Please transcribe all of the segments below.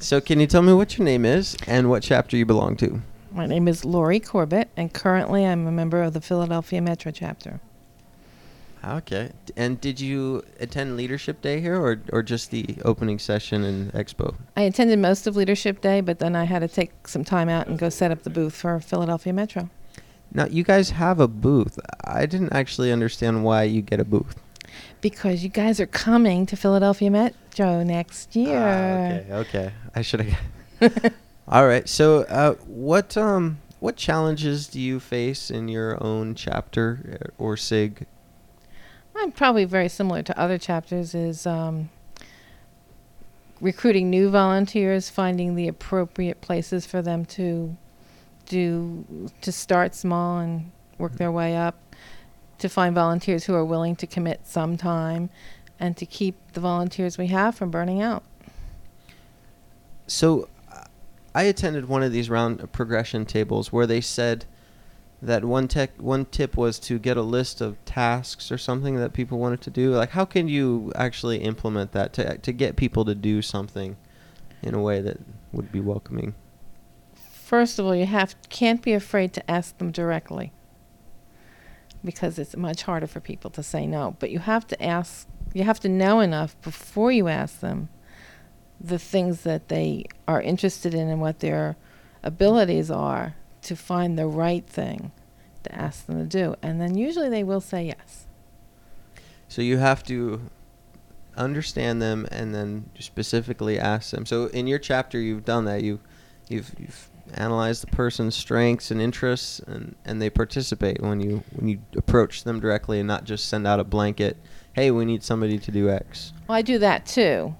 So, can you tell me what your name is and what chapter you belong to? My name is Lori Corbett, and currently I'm a member of the Philadelphia Metro chapter. Okay. And did you attend Leadership Day here or, or just the opening session and expo? I attended most of Leadership Day, but then I had to take some time out and go set up the booth for Philadelphia Metro Now, you guys have a booth. I didn't actually understand why you get a booth. Because you guys are coming to Philadelphia Metro next year. Ah, okay, okay. I should have. All right. So, uh, what um, what challenges do you face in your own chapter uh, or sig? I'm probably very similar to other chapters is um, recruiting new volunteers, finding the appropriate places for them to do to start small and work their way up, to find volunteers who are willing to commit some time, and to keep the volunteers we have from burning out. So, uh, I attended one of these round progression tables where they said that one tech one tip was to get a list of tasks or something that people wanted to do. Like, how can you actually implement that to to get people to do something in a way that would be welcoming? First of all, you have can't be afraid to ask them directly because it's much harder for people to say no. But you have to ask, you have to know enough before you ask them the things that they are interested in and what their abilities are to find the right thing to ask them to do. And then usually they will say yes. So you have to understand them and then specifically ask them. So in your chapter, you've done that. You, you've you've analyzed the person's strengths and interests, and, and they participate when you when you approach them directly and not just send out a blanket. Hey, we need somebody to do X. Well, I do that too,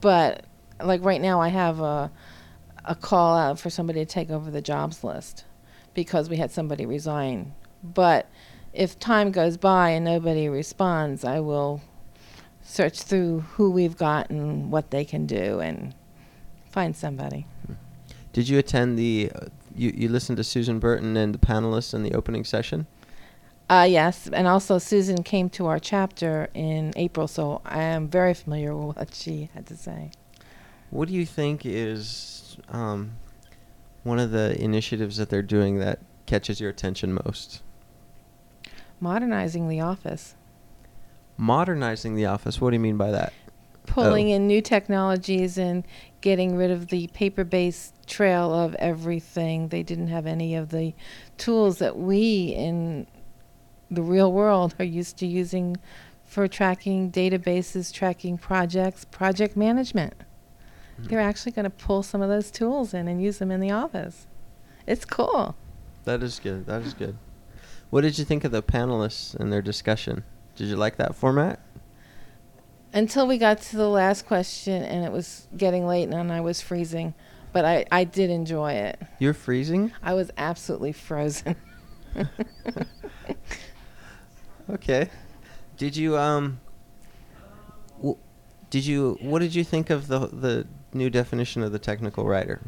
but like right now, I have a a call out for somebody to take over the jobs list because we had somebody resign. But if time goes by and nobody responds, I will search through who we've got and what they can do and find somebody. Did you attend the? Uh, you you listened to Susan Burton and the panelists in the opening session? Uh, yes, and also Susan came to our chapter in April, so I am very familiar with what she had to say. What do you think is um, one of the initiatives that they're doing that catches your attention most? Modernizing the office. Modernizing the office. What do you mean by that? Pulling Oh. in new technologies and getting rid of the paper-based trail of everything. They didn't have any of the tools that we in the real world are used to using for tracking databases, tracking projects, project management. Hmm. They're actually going to pull some of those tools in and use them in the office. It's cool. That is good. That is good. What did you think of the panelists and their discussion? Did you like that format? Until we got to the last question and it was getting late and I was freezing, but I, I did enjoy it. You're freezing. I was absolutely frozen. Okay. Did you um? W- did you? What did you think of the the new definition of the technical writer?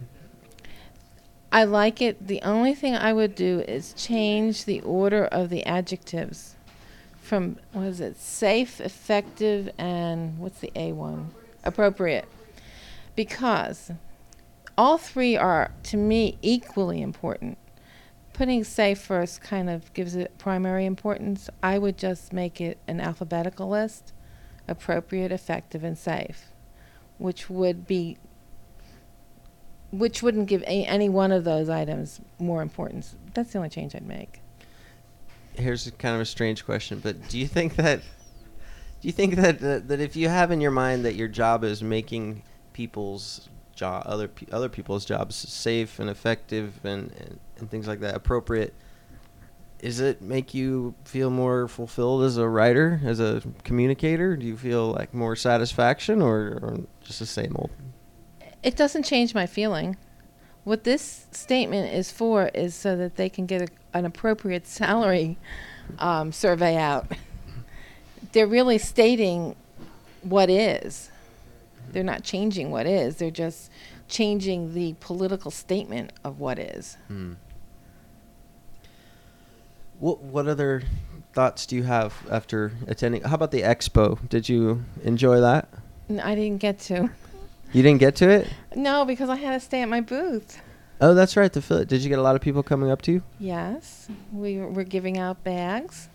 I like it. The only thing I would do is change the order of the adjectives from what is it? Safe, effective, and what's the A one? Appropriate. Because all three are to me equally important. Putting safe first kind of gives it primary importance. I would just make it an alphabetical list appropriate, effective, and safe, which would be which wouldn't give a, any one of those items more importance. That's the only change I'd make. Here's kind of a strange question, but do you think that do you think that that, that if you have in your mind that your job is making people's job other other people's jobs safe and effective and, and and things like that appropriate is it make you feel more fulfilled as a writer as a communicator do you feel like more satisfaction or, or just the same old It doesn't change my feeling. What this statement is for is so that they can get a, an appropriate salary um, survey out. They're really stating what is. They're not changing what is. They're just changing the political statement of what is. Hmm. What what other thoughts do you have after attending? How about the expo? Did you enjoy that? I didn't get to. You didn't get to it? No, because I had to stay at my booth. Oh, that's right. The Phil- Did you get a lot of people coming up to you? Yes, we were giving out bags,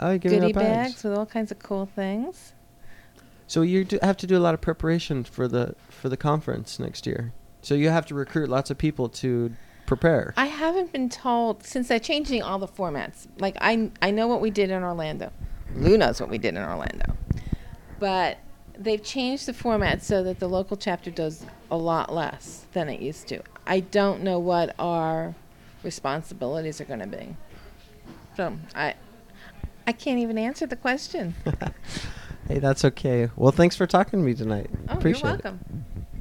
Oh, you're giving goodie out bags. bags with all kinds of cool things. So you have to do a lot of preparation for the for the conference next year. So you have to recruit lots of people to prepare. I haven't been told since they're changing all the formats. Like I, I know what we did in Orlando. Lou knows what we did in Orlando, but they've changed the format so that the local chapter does a lot less than it used to. I don't know what our responsibilities are going to be. So I, I can't even answer the question. hey, that's okay. Well, thanks for talking to me tonight. Oh, Appreciate you're it. welcome.